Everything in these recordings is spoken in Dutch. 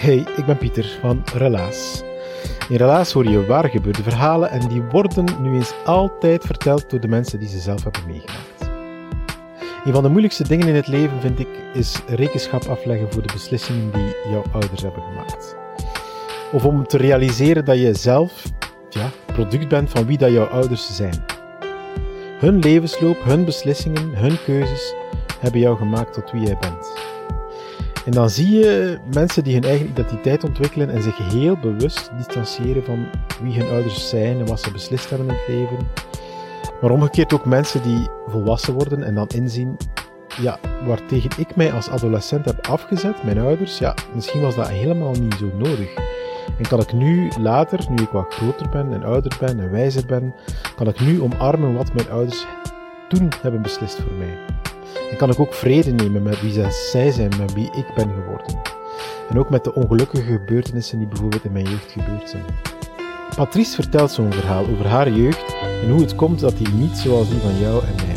Hey, ik ben Pieter van Relaas. In Relaas hoor je waar gebeurde verhalen en die worden nu eens altijd verteld door de mensen die ze zelf hebben meegemaakt. Een van de moeilijkste dingen in het leven, vind ik, is rekenschap afleggen voor de beslissingen die jouw ouders hebben gemaakt. Of om te realiseren dat je zelf ja, product bent van wie dat jouw ouders zijn. Hun levensloop, hun beslissingen, hun keuzes hebben jou gemaakt tot wie jij bent. En dan zie je mensen die hun eigen identiteit ontwikkelen en zich heel bewust distancieren van wie hun ouders zijn en wat ze beslist hebben in het leven. Maar omgekeerd ook mensen die volwassen worden en dan inzien, ja, waartegen ik mij als adolescent heb afgezet, mijn ouders, ja, misschien was dat helemaal niet zo nodig. En kan ik nu later, nu ik wat groter ben en ouder ben en wijzer ben, kan ik nu omarmen wat mijn ouders toen hebben beslist voor mij. En kan ik ook vrede nemen met wie zij zijn, met wie ik ben geworden. En ook met de ongelukkige gebeurtenissen die bijvoorbeeld in mijn jeugd gebeurd zijn. Patrice vertelt zo'n verhaal over haar jeugd en hoe het komt dat die niet zoals die van jou en mij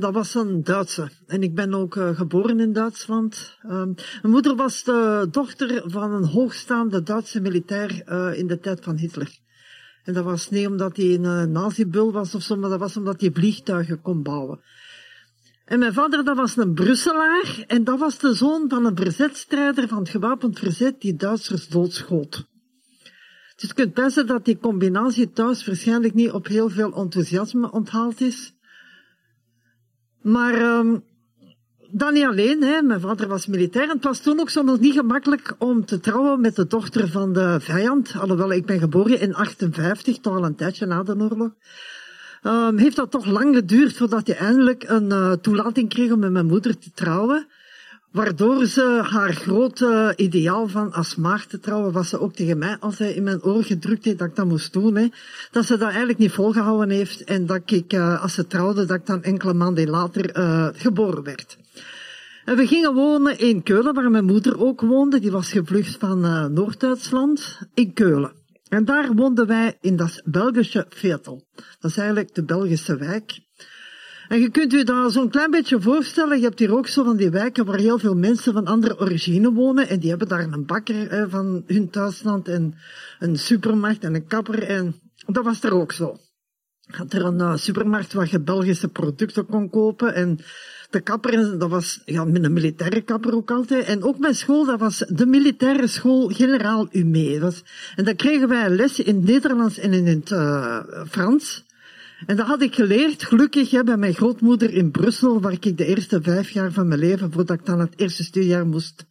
dat was een Duitse. En ik ben ook eh, geboren in Duitsland. Ehm, mijn moeder was de dochter van een hoogstaande Duitse militair eh, in de tijd van Hitler. En dat was niet omdat hij een uh, nazibul was of zo, maar dat was omdat hij vliegtuigen kon bouwen. En mijn vader, dat was een Brusselaar. En dat was de zoon van een verzetstrijder van het gewapend verzet die Duitsers doodschoot. Dus je kunt best dat die combinatie thuis waarschijnlijk niet op heel veel enthousiasme onthaald is. Maar um, dat niet alleen, hè. mijn vader was militair en het was toen ook nog niet gemakkelijk om te trouwen met de dochter van de vijand. Alhoewel, ik ben geboren in 58, toch al een tijdje na de oorlog. Um, heeft dat toch lang geduurd voordat hij eindelijk een uh, toelating kreeg om met mijn moeder te trouwen. Waardoor ze haar grote ideaal van als maagd te trouwen, was ze ook tegen mij altijd in mijn oor gedrukt heeft dat ik dat moest doen. Hè. Dat ze dat eigenlijk niet volgehouden heeft en dat ik, uh, als ze trouwde, dat ik dan enkele maanden later uh, geboren werd. En we gingen wonen in Keulen, waar mijn moeder ook woonde. Die was gevlucht van uh, Noord-Duitsland, in Keulen. En daar woonden wij in dat Belgische Vetel. Dat is eigenlijk de Belgische wijk. En je kunt u dat zo'n klein beetje voorstellen. Je hebt hier ook zo van die wijken waar heel veel mensen van andere origine wonen. En die hebben daar een bakker van hun thuisland en een supermarkt en een kapper. En dat was er ook zo. Had er een uh, supermarkt waar je Belgische producten kon kopen. En de kapper, dat was ja, met een militaire kapper ook altijd. En ook mijn school, dat was de militaire school Generaal Humé. En dan kregen wij les in Nederlands en in het uh, Frans. En dat had ik geleerd, gelukkig, bij mijn grootmoeder in Brussel, waar ik de eerste vijf jaar van mijn leven, voordat ik dan het eerste studiejaar moest,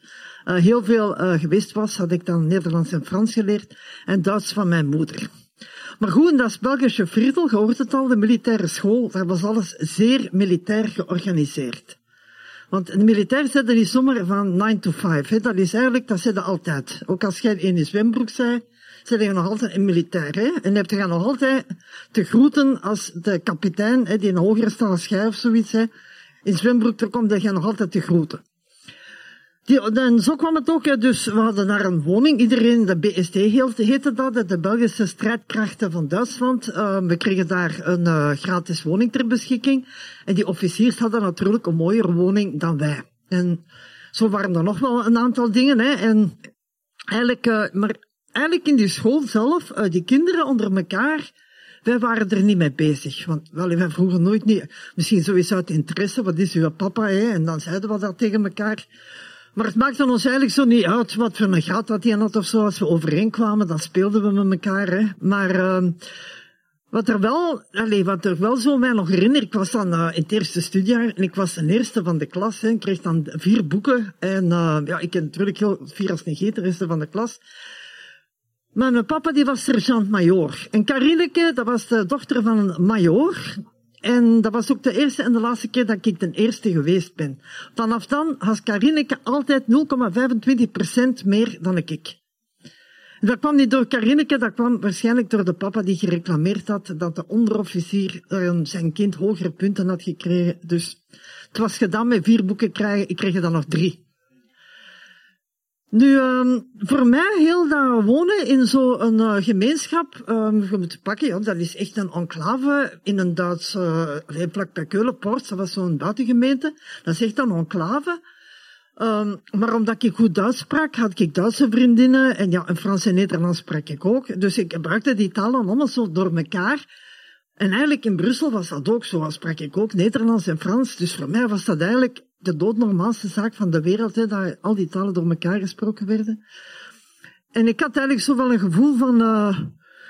uh, heel veel uh, geweest was, had ik dan Nederlands en Frans geleerd en Duits van mijn moeder. Maar goed, in dat Belgische Viertel, je hoort het al, de militaire school, daar was alles zeer militair georganiseerd. Want de militair zetten niet zomaar van 9 to 5. Hè. Dat is eigenlijk, dat zetten altijd. Ook als jij in je zwembroek zei, je nog altijd een militair. En je nog altijd te groeten als de kapitein, hè, die een hogere staat als of zoiets, hè, in zwembroek er komt, je nog altijd te groeten. Die, en zo kwam het ook. hè. Dus we hadden daar een woning. Iedereen, de BST heet- heette dat, de Belgische Strijdkrachten van Duitsland. Eh, we kregen daar een eh, gratis woning ter beschikking. En die officiers hadden natuurlijk een mooiere woning dan wij. En zo waren er nog wel een aantal dingen. Hè. En eigenlijk, eh, maar eigenlijk in die school zelf, eh, die kinderen onder elkaar, wij waren er niet mee bezig. Want wel, wij vroegen nooit niet, misschien sowieso uit interesse, wat is uw papa? Hè? En dan zeiden we dat tegen elkaar. Maar het maakte ons eigenlijk zo niet uit wat voor een gat dat hij had of zo. Als we overeenkwamen, dan speelden we met elkaar. Hè? Maar ehm, wat er wel, allez, wat er wel zo mij nog herinner, ik was dan eh, in het eerste studiejaar en ik was de eerste van de klas. Hè, ik kreeg dan vier boeken en eh, ja, ik ken natuurlijk heel vier als de eerste van de klas. Maar mijn papa die was sergeant-majoor. En Karineke, dat was de dochter van een majoor. En dat was ook de eerste en de laatste keer dat ik de eerste geweest ben. Vanaf dan had Karineke altijd 0,25% meer dan ik. Dat kwam niet door Karineke, dat kwam waarschijnlijk door de papa die gereclameerd had dat de onderofficier eh, zijn kind hogere punten had gekregen. Dus het was gedaan met vier boeken krijgen, ik kreeg er dan nog drie. Nu, um, voor mij heel dat wonen in zo'n uh, gemeenschap, um, je moet pakken, ja, dat is echt een enclave in een Duits, uh, vlak bij Keulenpoort, dat was zo'n buitengemeente, dat is echt een enclave. Um, maar omdat ik goed Duits sprak, had ik Duitse vriendinnen en ja, en Frans en Nederlands sprak ik ook. Dus ik gebruikte die talen allemaal zo door elkaar. En eigenlijk in Brussel was dat ook zo, sprak ik ook Nederlands en Frans. Dus voor mij was dat eigenlijk de doodnormaalste zaak van de wereld, hè, dat al die talen door elkaar gesproken werden. En ik had eigenlijk zo een gevoel van uh,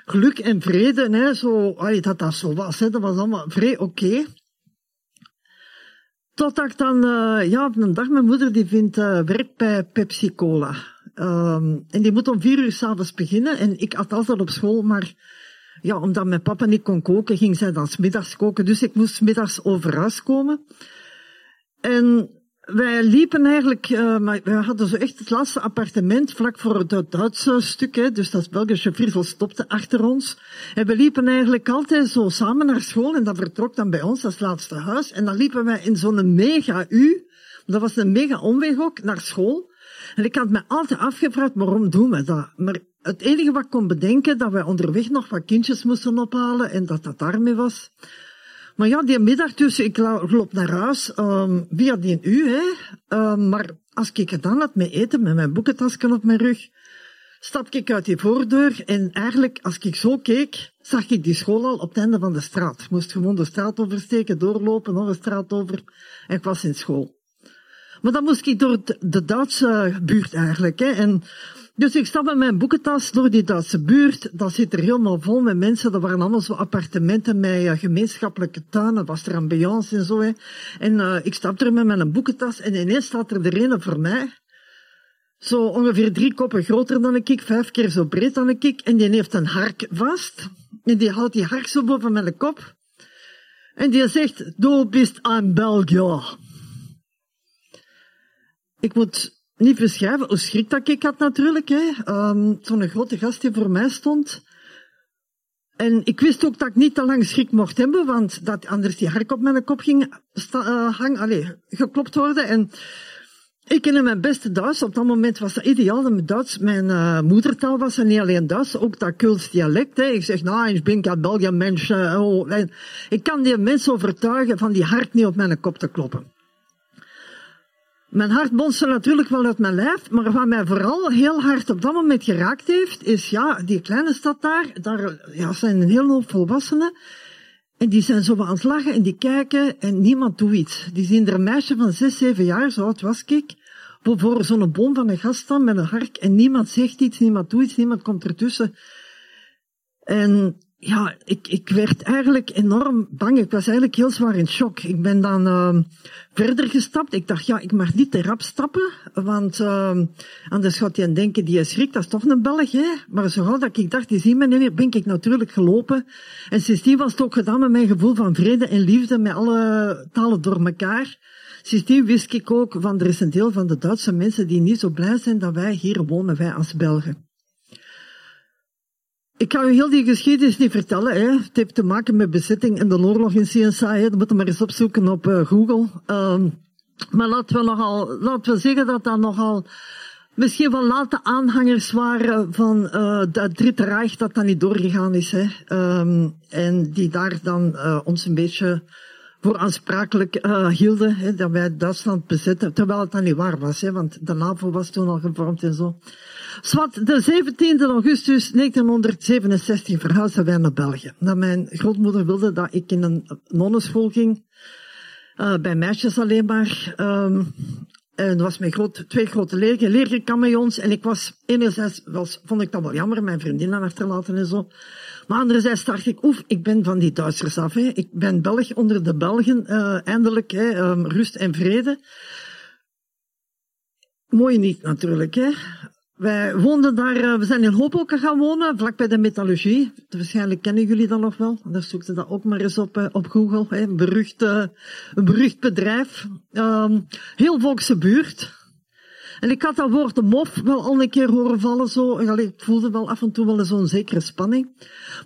geluk en vrede, hè, zo, allee, dat dat zo was, hè, dat was allemaal vrij oké. Okay. Totdat ik dan, uh, ja, op een dag, mijn moeder die vindt uh, werk bij Pepsi Cola. Um, en die moet om vier uur s'avonds beginnen. En ik had altijd op school, maar ja, omdat mijn papa niet kon koken, ging zij dan smiddags koken. Dus ik moest smiddags over huis komen. En wij liepen eigenlijk, uh, maar we hadden zo echt het laatste appartement vlak voor het Duitse stuk, hè, dus dat Belgische Vriezel stopte achter ons. En we liepen eigenlijk altijd zo samen naar school en dat vertrok dan bij ons als laatste huis. En dan liepen wij in zo'n mega U, dat was een mega omweg ook, naar school. En ik had me altijd afgevraagd, waarom doen we dat? Maar het enige wat ik kon bedenken, dat wij onderweg nog wat kindjes moesten ophalen en dat dat daarmee was. Maar ja, die middag dus, ik loop naar huis, um, via die u, hè. Um, maar als ik gedaan had met eten, met mijn boekentasken op mijn rug, stap ik uit die voordeur en eigenlijk, als ik zo keek, zag ik die school al op het einde van de straat. Ik moest gewoon de straat oversteken, doorlopen, nog een straat over, en ik was in school. Maar dan moest ik door de Duitse buurt eigenlijk, hè. En dus ik stap met mijn boekentas door die Duitse buurt. Dat zit er helemaal vol met mensen. Dat waren allemaal zo appartementen met gemeenschappelijke tuinen. Was er ambiance en zo. Hè. En uh, ik stap er met mijn boekentas en ineens staat er de ene voor mij. Zo ongeveer drie koppen groter dan ik, vijf keer zo breed dan ik. En die heeft een hark vast. En die houdt die hark zo boven mijn kop. En die zegt, du bist een Belgier. Ik moet niet beschrijven hoe schrik dat ik had natuurlijk. Hè. Um, Zo'n grote gast die voor mij stond. En ik wist ook dat ik niet te lang schrik mocht hebben, want dat anders die hark op mijn kop ging uh, hang, allez, geklopt worden. En ik kende mijn beste Duits. Op dat moment was dat ideaal. Dat mijn Duits mijn uh, moedertaal was. En niet alleen Duits, ook dat Kuls dialect. Hè. Ik zeg, nou, ik ben een België mens. Uh, oh. Ik kan die mensen overtuigen van die hark niet op mijn kop te kloppen. Mijn hart bonste natuurlijk wel uit mijn lijf, maar wat mij vooral heel hard op dat moment geraakt heeft, is ja, die kleine stad daar, daar ja, zijn een hele hoop volwassenen. En die zijn zo aan het lachen en die kijken en niemand doet iets. Die zien er een meisje van zes, zeven jaar, zo oud was ik, voor zo'n boom van een gast staan met een hark en niemand zegt iets, niemand doet iets, niemand komt ertussen. En ja, ik, ik werd eigenlijk enorm bang. Ik was eigenlijk heel zwaar in shock. Ik ben dan uh, verder gestapt. Ik dacht, ja, ik mag niet te rap stappen, want uh, anders gaat hij denken, die is schrik, dat is toch een Belg, hè? Maar zo gauw dat ik dacht, die zien me niet meer, ben ik natuurlijk gelopen. En sindsdien was het ook gedaan met mijn gevoel van vrede en liefde, met alle talen door elkaar. Sindsdien wist ik ook van, er is een deel van de Duitse mensen die niet zo blij zijn dat wij hier wonen, wij als Belgen. Ik ga u heel die geschiedenis niet vertellen. Hè. Het heeft te maken met bezetting en de oorlog in CNSA. Hè. Dat moet je maar eens opzoeken op uh, Google. Um, Maar laten we, nogal, laten we zeggen dat dat nogal misschien wel late aanhangers waren van uh, het Dritte Rijk dat dat niet doorgegaan is. Hè. Um, en die daar dan uh, ons een beetje voor aansprakelijk uh, hielden, hè, dat wij Duitsland bezetten, terwijl het dan niet waar was, hè, want de NAVO was toen al gevormd en zo. Zwat, de 17e augustus 1967 verhuisden wij naar België. Dat mijn grootmoeder wilde dat ik in een nonneschool ging, uh, bij meisjes alleen maar. Um, was mijn groot, twee grote leerlingen, leerlingkamejons. En ik was, enerzijds was, vond ik dat wel jammer, mijn vriendinnen achterlaten en zo. Maar anderzijds dacht ik, oef, ik ben van die Duitsers af. Hè. Ik ben Belg onder de Belgen, uh, eindelijk, hè, um, rust en vrede. Mooi niet natuurlijk. Hè. Wij woonden daar, uh, we zijn in Hoboken gaan wonen, vlakbij de metallurgie. Waarschijnlijk kennen jullie dat nog wel. Daar zoekten dat ook maar eens op, uh, op Google. Hè. Een, berucht, een berucht bedrijf. Um, heel volkse buurt. En ik had dat woord mof wel al een keer horen vallen. Zo. Allee, ik voelde wel af en toe wel zo'n zekere spanning.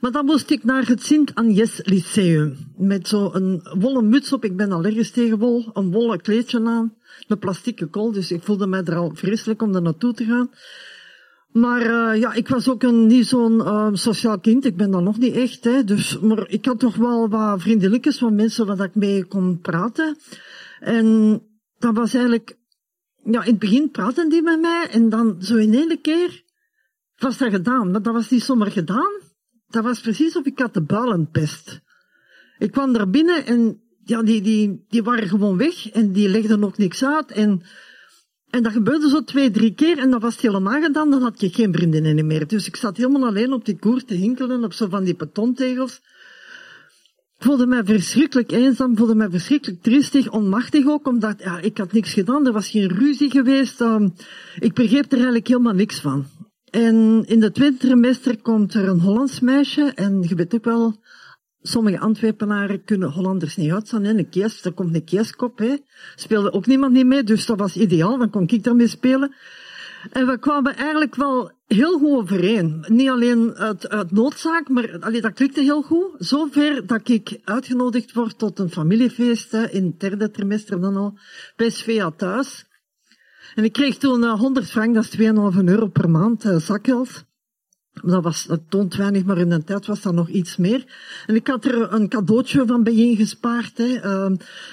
Maar dan moest ik naar het Sint-Agnes Lyceum. Met zo'n wollen muts op. Ik ben allergisch tegen wol. Een wollen kleedje aan. Een plastieke kool. Dus ik voelde mij er al vreselijk om er naartoe te gaan. Maar uh, ja, ik was ook een, niet zo'n uh, sociaal kind. Ik ben dat nog niet echt. Hè. Dus, maar ik had toch wel wat vriendelijkjes van mensen waar ik mee kon praten. En dat was eigenlijk ja, in het begin praten die met mij en dan zo in één keer was dat gedaan. Maar dat was niet zomaar gedaan. Dat was precies of ik had de builenpest. Ik kwam daar binnen en ja, die, die, die waren gewoon weg en die legden ook niks uit. En, en dat gebeurde zo twee, drie keer en dat was het helemaal gedaan. Dan had je geen vriendinnen meer. Dus ik zat helemaal alleen op die koer te hinkelen op zo van die betontegels voelde mij verschrikkelijk eenzaam, voelde mij verschrikkelijk triestig, onmachtig ook, omdat ja, ik had niks gedaan, er was geen ruzie geweest. Um, ik begreep er eigenlijk helemaal niks van. En in de tweede trimester komt er een Hollands meisje, en je weet ook wel, sommige Antwerpenaren kunnen Hollanders niet uitstaan. Een kies, er komt een kieskop, hè. Speelde ook niemand niet mee, dus dat was ideaal, dan kon ik daarmee spelen. En we kwamen eigenlijk wel heel goed overeen. Niet alleen uit, noodzaak, maar allee, dat klikte heel goed. Zover dat ik uitgenodigd word tot een familiefeest in het derde trimester dan al, bij Svea thuis. En ik kreeg toen uh, 100 frank, dat is 2,5 euro per maand, uh, zakgeld. Dat, was, dat toont weinig, maar in de tijd was dat nog iets meer. En ik had er een cadeautje van bijeen gespaard. Uh,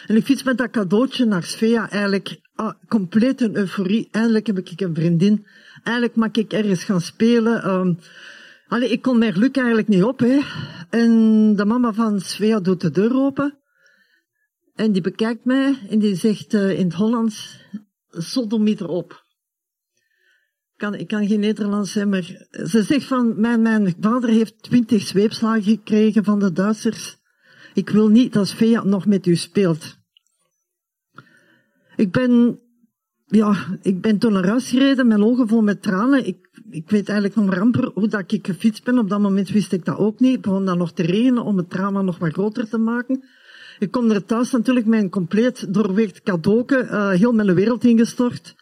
en ik fiets met dat cadeautje naar Svea eigenlijk ah, compleet een euforie. Eindelijk heb ik een vriendin. Eindelijk mag ik ergens gaan spelen. Um, ik kon mijn geluk eigenlijk niet op. Hè. En de mama van Svea doet de deur open. En die bekijkt mij en die zegt uh, in het Hollands, sodomieter op kan, ik kan geen Nederlands zijn, maar ze zegt van, mijn, mijn vader heeft twintig zweepslagen gekregen van de Duitsers. Ik wil niet dat Svea nog met u speelt. Ik ben, ja, ik ben toen naar huis gereden, mijn ogen vol met tranen. Ik, ik weet eigenlijk nog maar amper hoe dat ik gefietst ben. Op dat moment wist ik dat ook niet. Ik begon dan nog te regenen om het drama nog wat groter te maken. Ik kom er thuis natuurlijk met een compleet doorweegd cadeauke, uh, heel mijn wereld ingestort.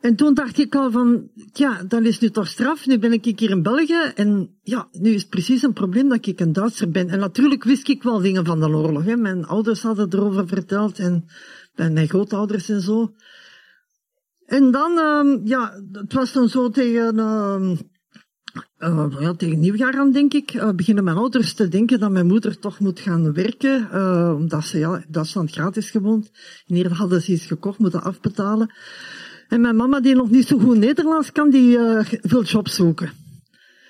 En toen dacht ik al van, ja, dan is nu toch straf. Nu ben ik hier in België en ja, nu is precies een probleem dat ik een Duitser ben. En natuurlijk wist ik wel dingen van de oorlog. Hè. Mijn ouders hadden erover verteld en mijn grootouders en zo. En dan, um, ja, het was dan zo tegen, uh, ja, tegen nieuwjaar aan, denk ik, uh, beginnen mijn ouders te denken dat mijn moeder toch moet gaan werken, uh, omdat ze ja, Duitsland gratis gewoond. In ieder geval hadden ze iets gekocht, moeten afbetalen. En mijn mama, die nog niet zo goed Nederlands kan, die uh, wil job zoeken.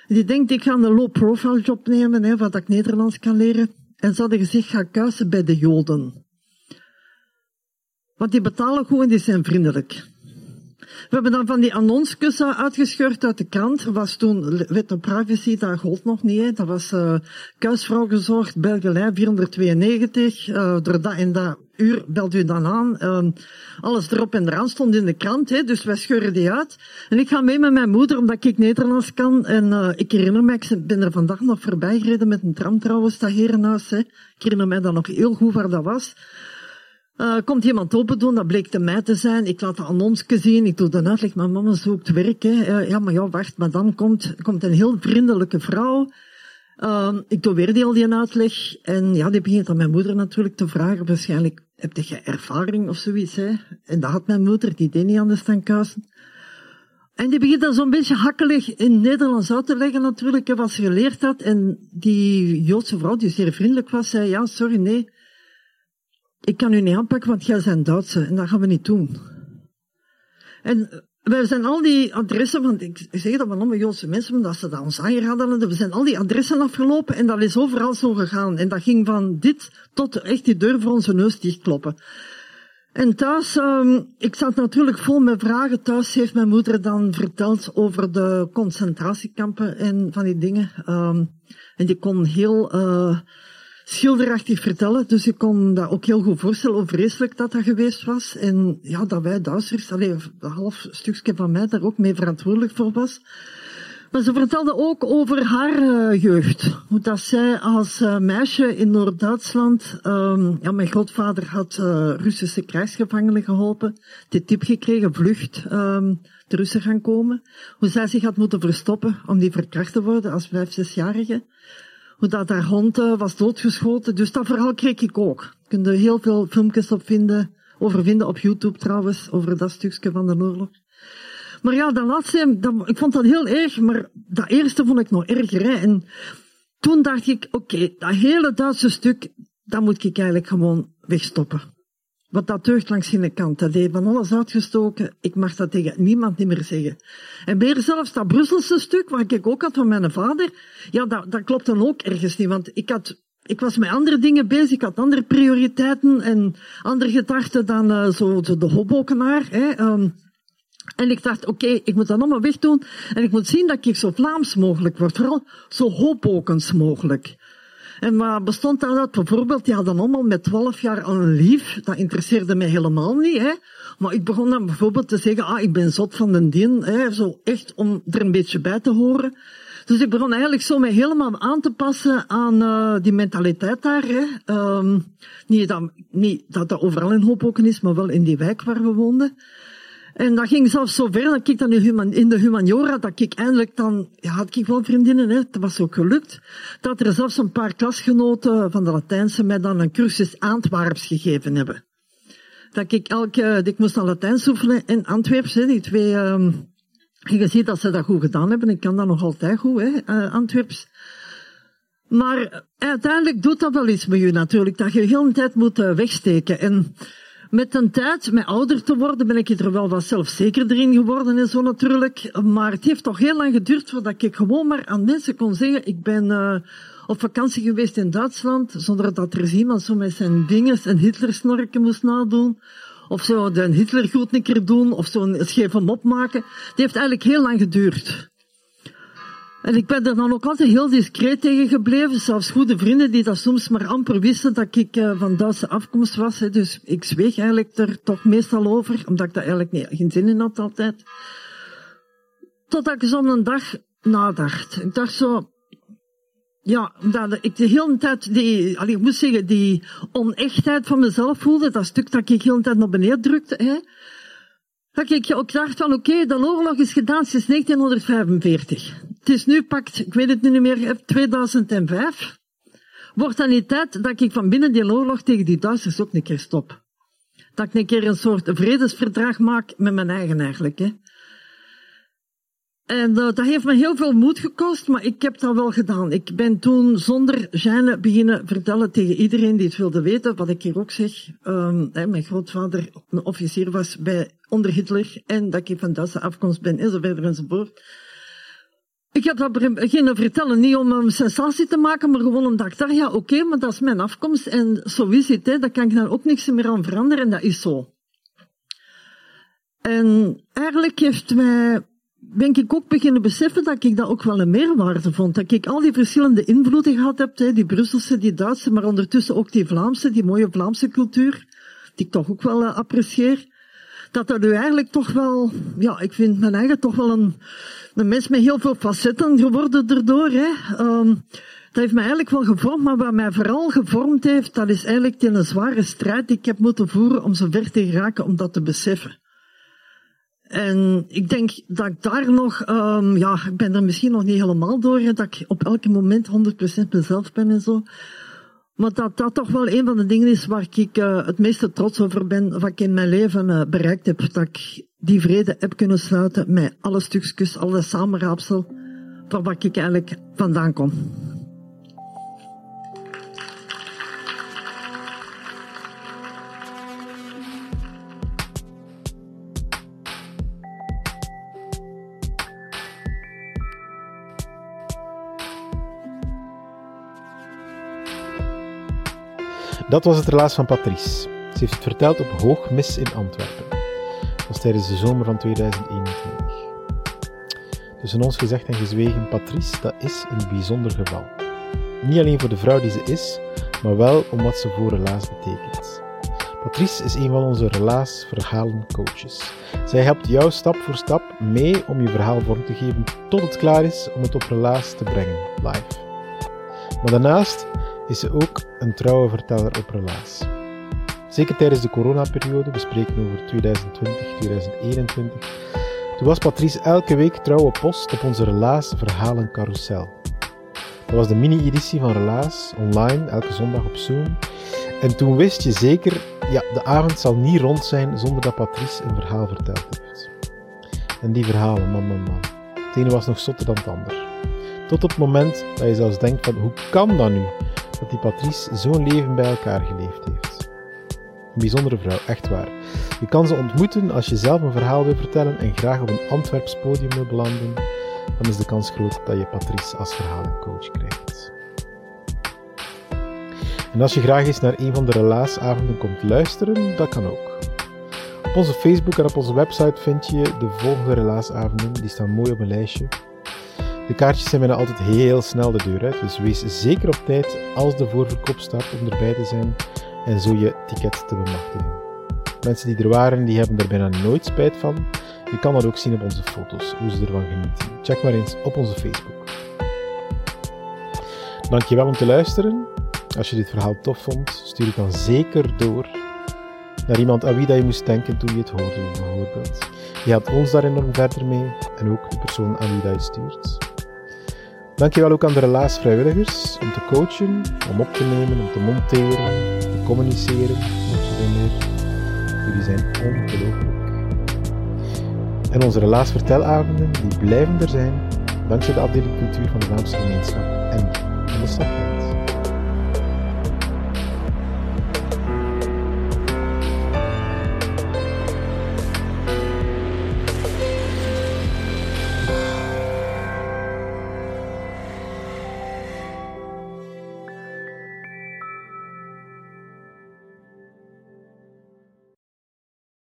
Die denkt, ik ga een low-profile job nemen, wat ik Nederlands kan leren. En ze hadden gezegd, ga kuisen bij de Joden. Want die betalen goed en die zijn vriendelijk. We hebben dan van die annonsjes uitgescheurd uit de krant. Was toen wet op privacy, dat gold nog niet. Dat was uh, kuisvrouw gezorgd, Belgelijn 492. Uh, door dat en dat uur belt u dan aan. Uh, alles erop en eraan stond in de krant, hè, dus wij scheuren die uit. En ik ga mee met mijn moeder, omdat ik Nederlands kan. En uh, ik herinner me, ik ben er vandaag nog voorbij gereden met een tram trouwens, dat herenhuis. Hè. Ik herinner mij dan nog heel goed waar dat was. Uh, komt iemand open doen, dat bleek de mij te zijn. Ik laat de annonsje zien, ik doe de uitleg, mijn mama zoekt werk. Hè. Ja, maar ja, wacht, maar dan komt, komt een heel vriendelijke vrouw. Ehm, ik doe weer die al die uitleg. En ja, die begint aan mijn moeder natuurlijk te vragen. Waarschijnlijk heb je ervaring of zoiets. Hè? En dat had mijn moeder, die deed niet anders dan kuisen. En die begint dan zo'n beetje hakkelig in Nederlands uit te leggen natuurlijk, wat ze geleerd had. En die Joodse vrouw, die zeer vriendelijk was, zei, ja, sorry, nee. Ik kan u niet aanpakken, want jij bent Duitse. En dat gaan we niet doen. En we zijn al die adressen, want ik zeg dat we allemaal Joodse mensen, omdat ze dat ons aangeraden we zijn al die adressen afgelopen en dat is overal zo gegaan. En dat ging van dit tot echt die deur voor onze neus dichtkloppen. En thuis, um, ik zat natuurlijk vol met vragen. Thuis heeft mijn moeder dan verteld over de concentratiekampen en van die dingen. Um, en die kon heel uh, schilderachtig vertellen. Dus ik kon dat ook heel goed voorstellen hoe vreselijk dat dat geweest was. En ja, dat wij Duitsers, alleen een half stukje van mij daar ook mee verantwoordelijk voor was. Maar ze vertelde ook over haar uh, jeugd. Hoe dat zij als uh, meisje in Noord-Duitsland, um, ja, mijn grootvader had uh, Russische krijgsgevangenen geholpen, die tip gekregen, vlucht, um, de Russen gaan komen. Hoe zij zich had moeten verstoppen om die verkracht te worden als vijf, zesjarige. Hoe dat haar hond was doodgeschoten. Dus dat verhaal kreeg ik ook. Je kunt er heel veel filmpjes op vinden, over vinden op YouTube trouwens, over dat stukje van de oorlog. Maar ja, dat laatste, ik vond dat heel erg, maar dat eerste vond ik nog erger. En toen dacht ik, oké, dat hele Duitse stuk, dat moet ik eigenlijk gewoon wegstoppen. Want dat deugt langs geen kant. Dat heeft van alles uitgestoken. Ik mag dat tegen niemand niet meer zeggen. En meer zelfs dat Brusselse stuk, wat ik ook had van mijn vader, ja, dat, dat klopt dan ook ergens niet. Want ik had ik was met andere dingen bezig, ik had andere prioriteiten en andere gedachten dan uh, zo de hobbokenaar. Hè. Um, en ik dacht, oké, ik moet dat allemaal wegdoen. En ik moet zien dat ik zo Vlaams mogelijk word. Vooral zo hoopokens mogelijk. En wat bestond dat Bijvoorbeeld, die hadden allemaal met 12 jaar al een lief. Dat interesseerde mij helemaal niet, hè. Maar ik begon dan bijvoorbeeld te zeggen, ah, ik ben zot van den dien, hè. Zo echt om er een beetje bij te horen. Dus ik begon eigenlijk zo mij helemaal aan te passen aan uh, die mentaliteit daar. Hè. Um, niet, dat, niet dat dat overal in Hoboken is, maar wel in die wijk waar we woonden. En dat ging zelfs zo ver dat ik dan in de humaniora, dat ik eindelijk dan, ja, had ik wel vriendinnen, hè, het was ook gelukt, dat er zelfs een paar klasgenoten van de Latijnse mij dan een cursus Antwerps gegeven hebben. Dat ik elke, ik moest dan Latijns oefenen in Antwerps, hè, die twee, um, je ziet dat ze dat goed gedaan hebben, ik kan dat nog altijd goed, hè, uh, Antwerps. Maar uiteindelijk doet dat wel iets met je natuurlijk, dat je de hele tijd moet uh, wegsteken. En met een tijd, met ouder te worden, ben ik er wel wat zelfzekerder in geworden en zo natuurlijk. Maar het heeft toch heel lang geduurd voordat ik gewoon maar aan mensen kon zeggen, ik ben uh, op vakantie geweest in Duitsland, zonder dat er iemand zo met zijn dinges en Hitlersnorken moest nadoen. Of zo de Hitler goed een doen, of zo'n scheve mop maken. Het heeft eigenlijk heel lang geduurd. En ik ben er dan ook altijd heel discreet tegen gebleven. Zelfs goede vrienden die dat soms maar amper wisten dat ik uh, van Duitse afkomst was. Dus ik zweeg eigenlijk er toch meestal over, omdat ik daar eigenlijk niet, geen zin in had altijd. Totdat ik zo'n dag nadacht. Ik dacht zo, ja, dat ik de hele tijd die, allee, ik moet zeggen, die onechtheid van mezelf voelde, dat stuk dat ik de hele tijd naar beneden drukte, hè. Dat ik ook dacht van, oké, de oorlog is gedaan sinds 1945. Het is nu pakt, ik weet het niet meer, 2005. Wordt dan niet tijd dat ik van binnen die oorlog tegen die Duitsers ook een keer stop. Dat ik een keer een soort vredesverdrag maak met mijn eigen eigenlijk. Hè. En uh, dat heeft me heel veel moed gekost, maar ik heb dat wel gedaan. Ik ben toen zonder gêne beginnen vertellen tegen iedereen die het wilde weten, wat ik hier ook zeg. Um, hè, mijn grootvader een officier was bij onder Hitler en dat ik van Duitse afkomst ben enzovoort enzovoort. Ik heb dat beginnen vertellen, niet om een sensatie te maken, maar gewoon omdat ik dacht, ja oké, maar dat is mijn afkomst en zo is het, daar kan ik daar ook niks meer aan veranderen en dat is zo. En eigenlijk heeft mij, ben ik ook beginnen beseffen dat ik dat ook wel een meerwaarde vond. Dat ik al die verschillende invloeden gehad heb, hè, die Brusselse, die Duitse, maar ondertussen ook die Vlaamse, die mooie Vlaamse cultuur, die ik toch ook wel uh, apprecieer dat er nu eigenlijk toch wel, ja, ik vind mijn eigen toch wel een, een mens met heel veel facetten geworden erdoor. Hè. Um, dat heeft mij eigenlijk wel gevormd, maar wat mij vooral gevormd heeft, dat is eigenlijk een zware strijd die ik heb moeten voeren om zo ver te geraken om dat te beseffen. En ik denk dat ik daar nog, um, ja, ik ben er misschien nog niet helemaal door, dat ik op elk moment 100% mezelf ben en zo. Maar dat dat toch wel een van de dingen is waar ik uh, het meeste trots over ben, wat ik in mijn leven uh, bereikt heb. Dat ik die vrede heb kunnen sluiten met alle stukjes, alle samenraapsel, van waar ik eigenlijk vandaan kom. Dat was het relaas van Patrice. Ze heeft het verteld op Hoogmis in Antwerpen. Dat was tijdens de zomer van 2021. Tussen ons gezegd en gezwegen, Patrice, dat is een bijzonder geval. Niet alleen voor de vrouw die ze is, maar wel om wat ze voor relaas betekent. Patrice is een van onze relaas-verhalen coaches. Zij helpt jou stap voor stap mee om je verhaal vorm te geven tot het klaar is om het op relaas te brengen, live. Maar daarnaast is ze ook een trouwe verteller op relaas. Zeker tijdens de coronaperiode, we spreken over 2020, 2021, toen was Patrice elke week trouwe post op onze Relaas Verhalen Carousel. Dat was de mini-editie van Relaas, online, elke zondag op Zoom. En toen wist je zeker, ja, de avond zal niet rond zijn zonder dat Patrice een verhaal verteld heeft. En die verhalen, man, man, man. Het ene was nog zotter dan het ander. Tot op het moment dat je zelfs denkt van, hoe kan dat nu? Dat die Patrice zo'n leven bij elkaar geleefd heeft. Een bijzondere vrouw, echt waar. Je kan ze ontmoeten als je zelf een verhaal wil vertellen en graag op een Antwerps podium wil belanden, dan is de kans groot dat je Patrice als verhalencoach krijgt. En als je graag eens naar een van de relaasavonden komt luisteren, dat kan ook. Op onze Facebook en op onze website vind je de volgende relaasavonden, die staan mooi op een lijstje. De kaartjes zijn bijna altijd heel snel de deur uit, dus wees zeker op tijd als de voorverkoop start om erbij te zijn en zo je ticket te bemachtigen. Mensen die er waren, die hebben er bijna nooit spijt van. Je kan dat ook zien op onze foto's, hoe ze ervan genieten. Check maar eens op onze Facebook. Dankjewel om te luisteren. Als je dit verhaal tof vond, stuur het dan zeker door naar iemand aan wie dat je moest denken toen je het hoorde, bijvoorbeeld. Je helpt ons daar enorm verder mee en ook de persoon aan wie dat je stuurt. Dankjewel ook aan de relaasvrijwilligers om te coachen, om op te nemen, om te monteren, te communiceren, meer. Jullie zijn ongelooflijk. En onze relaasvertelavonden, die blijven er zijn, dankzij de afdeling cultuur van de Vlaamse gemeenschap en van de.